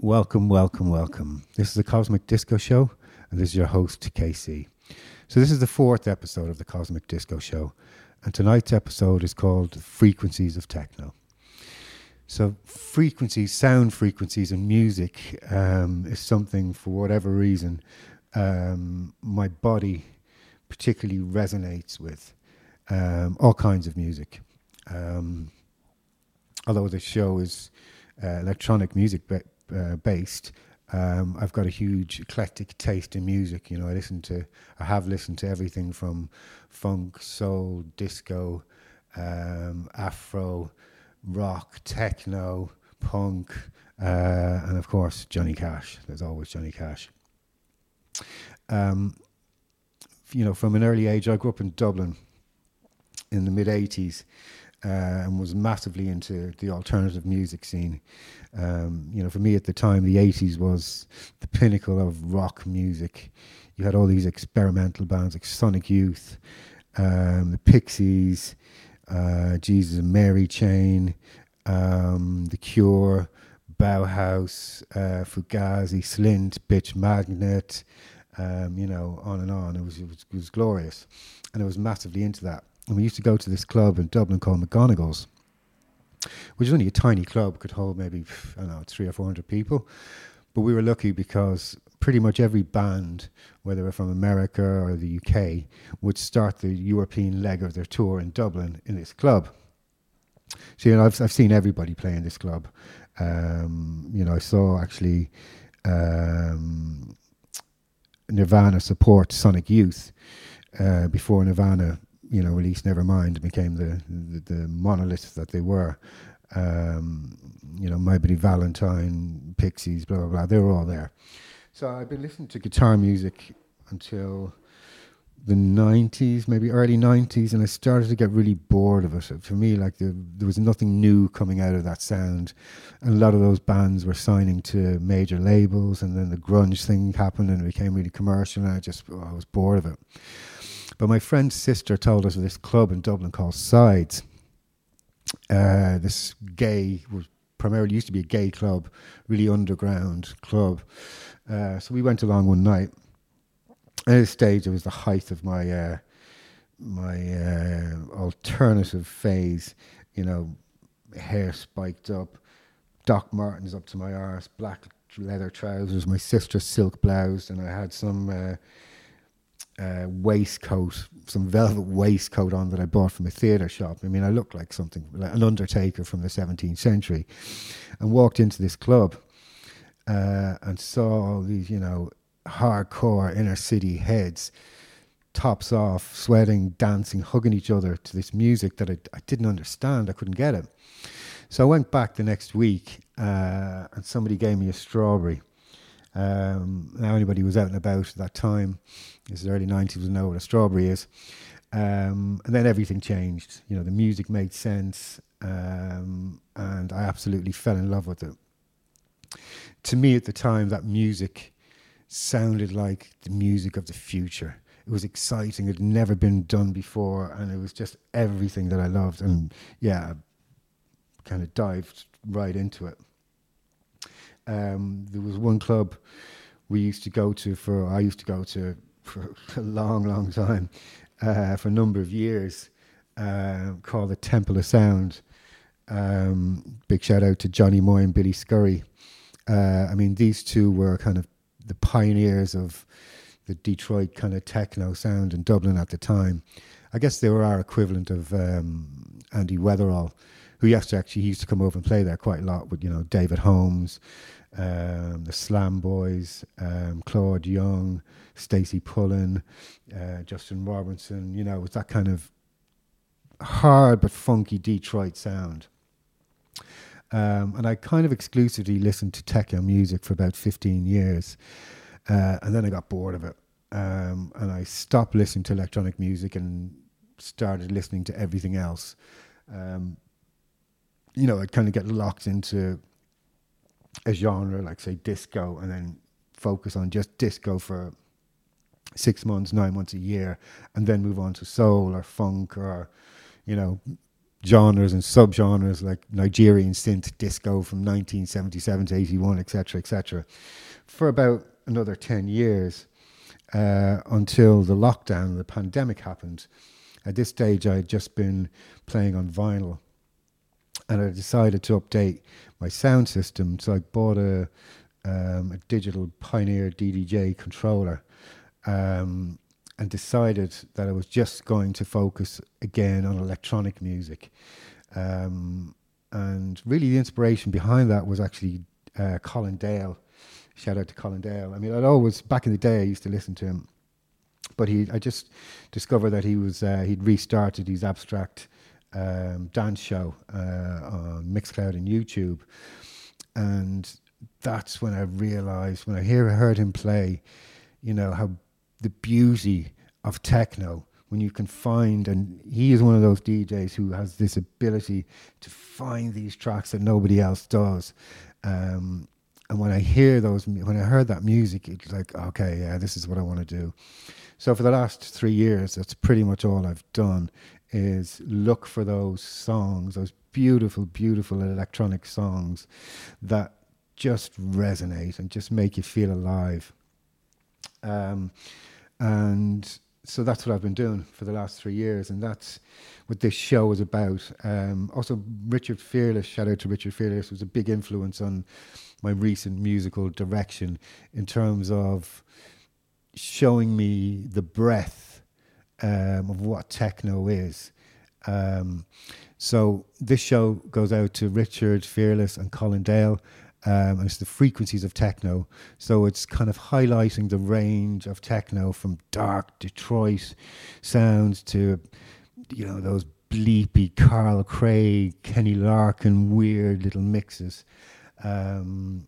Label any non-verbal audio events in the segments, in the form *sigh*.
Welcome, welcome, welcome. This is the Cosmic Disco Show, and this is your host, KC. So, this is the fourth episode of the Cosmic Disco Show, and tonight's episode is called Frequencies of Techno. So, frequencies, sound frequencies, and music um, is something, for whatever reason, um, my body particularly resonates with. Um, all kinds of music. Um, although the show is uh, electronic music ba- uh, based, um, I've got a huge eclectic taste in music. You know, I listen to, I have listened to everything from funk, soul, disco, um, afro, rock, techno, punk, uh, and of course Johnny Cash. There's always Johnny Cash. Um, you know, from an early age, I grew up in Dublin in the mid '80s, uh, and was massively into the alternative music scene. Um, you know, for me at the time, the 80s was the pinnacle of rock music. You had all these experimental bands like Sonic Youth, um, the Pixies, uh, Jesus and Mary Chain, um, The Cure, Bauhaus, uh, Fugazi, Slint, Bitch Magnet, um, you know, on and on. It was, it was, it was glorious. And I was massively into that. And we used to go to this club in Dublin called McGonagles, which is only a tiny club, could hold maybe, I don't know, three or four hundred people. But we were lucky because pretty much every band, whether they're from America or the UK, would start the European leg of their tour in Dublin in this club. So, you know, I've, I've seen everybody play in this club. Um, you know, I saw actually um, Nirvana support Sonic Youth uh, before Nirvana you know, released Nevermind became the, the, the monolith that they were. Um, you know, My Valentine, Pixies, blah, blah, blah. They were all there. So I've been listening to guitar music until the 90s, maybe early 90s, and I started to get really bored of it. For me, like the, there was nothing new coming out of that sound. And a lot of those bands were signing to major labels, and then the grunge thing happened and it became really commercial, and I just oh, I was bored of it. But my friend's sister told us of this club in Dublin called Sides. Uh, this gay was primarily used to be a gay club, really underground club. Uh, so we went along one night. At this stage, it was the height of my uh, my uh, alternative phase. You know, hair spiked up, Doc Martens up to my arse, black leather trousers, my sister's silk blouse, and I had some uh, waistcoat, some velvet waistcoat on that I bought from a theatre shop. I mean, I looked like something, like an undertaker from the 17th century, and walked into this club uh, and saw all these, you know, hardcore inner city heads, tops off, sweating, dancing, hugging each other to this music that I, I didn't understand. I couldn't get it. So I went back the next week, uh, and somebody gave me a strawberry um, now, anybody was out and about at that time, this is the early 90s, will know what a strawberry is. Um, and then everything changed. You know, the music made sense, um, and I absolutely fell in love with it. To me, at the time, that music sounded like the music of the future. It was exciting. It had never been done before, and it was just everything that I loved. And yeah, kind of dived right into it. Um, there was one club we used to go to for, I used to go to for *laughs* a long, long time, uh, for a number of years, uh, called the Temple of Sound. Um, big shout out to Johnny Moy and Billy Scurry. Uh, I mean, these two were kind of the pioneers of the Detroit kind of techno sound in Dublin at the time. I guess they were our equivalent of um, Andy Weatherall, who used to actually he used to come over and play there quite a lot with you know David Holmes, um, the Slam Boys, um, Claude Young, Stacey Pullen, uh, Justin Robinson. You know, it was that kind of hard but funky Detroit sound. Um, and I kind of exclusively listened to techno music for about 15 years. Uh, and then I got bored of it. Um, and I stopped listening to electronic music and started listening to everything else. Um, you know, I'd kind of get locked into a genre like say disco and then focus on just disco for six months, nine months, a year, and then move on to soul or funk or, you know, genres and subgenres like Nigerian synth disco from 1977 to 81, etc., etc., for about another 10 years uh, until the lockdown, the pandemic happened. At this stage, I had just been playing on vinyl and I decided to update my sound system. So I bought a, um, a digital Pioneer DDJ controller um, and decided that I was just going to focus again on electronic music. Um, and really, the inspiration behind that was actually uh, Colin Dale. Shout out to Colin Dale. I mean, I'd always back in the day I used to listen to him, but he I just discovered that he was uh, he'd restarted his abstract um, dance show uh, on Mixcloud and YouTube, and that's when I realized when I hear heard him play, you know how the beauty of techno when you can find and he is one of those DJs who has this ability to find these tracks that nobody else does. Um, and when I hear those, when I heard that music, it's like, okay, yeah, this is what I want to do. So for the last three years, that's pretty much all I've done is look for those songs, those beautiful, beautiful electronic songs that just resonate and just make you feel alive. Um, and so that's what I've been doing for the last three years, and that's what this show is about. Um, also, Richard Fearless, shout out to Richard Fearless, was a big influence on my recent musical direction in terms of showing me the breadth um, of what techno is. Um, so this show goes out to Richard Fearless and Colin Dale um, and it's the frequencies of techno. So it's kind of highlighting the range of techno from dark Detroit sounds to, you know, those bleepy Carl Craig, Kenny Larkin weird little mixes. Um,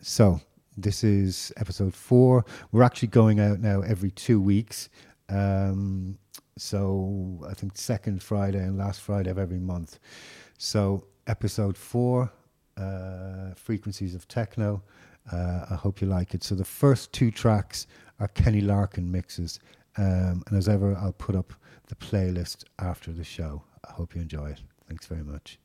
so this is episode four. We're actually going out now every two weeks. Um, so I think second Friday and last Friday of every month. So episode four uh, frequencies of techno. Uh, I hope you like it. So the first two tracks are Kenny Larkin mixes, um, and as ever, I'll put up the playlist after the show. I hope you enjoy it. Thanks very much.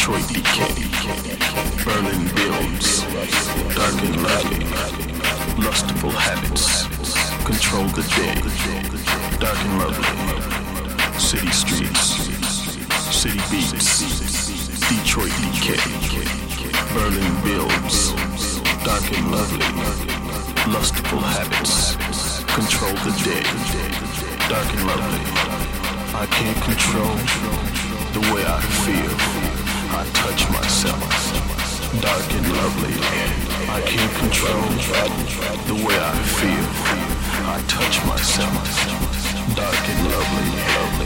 Detroit decay, Berlin builds, dark and lovely, lustful habits control the day, dark and lovely, city streets, city beats, Detroit decay, Berlin builds, dark and lovely, lustful habits control the day, dark and lovely. I can't control the way I feel. I touch myself, dark and lovely. I can't control the way I feel. I touch myself, dark and lovely.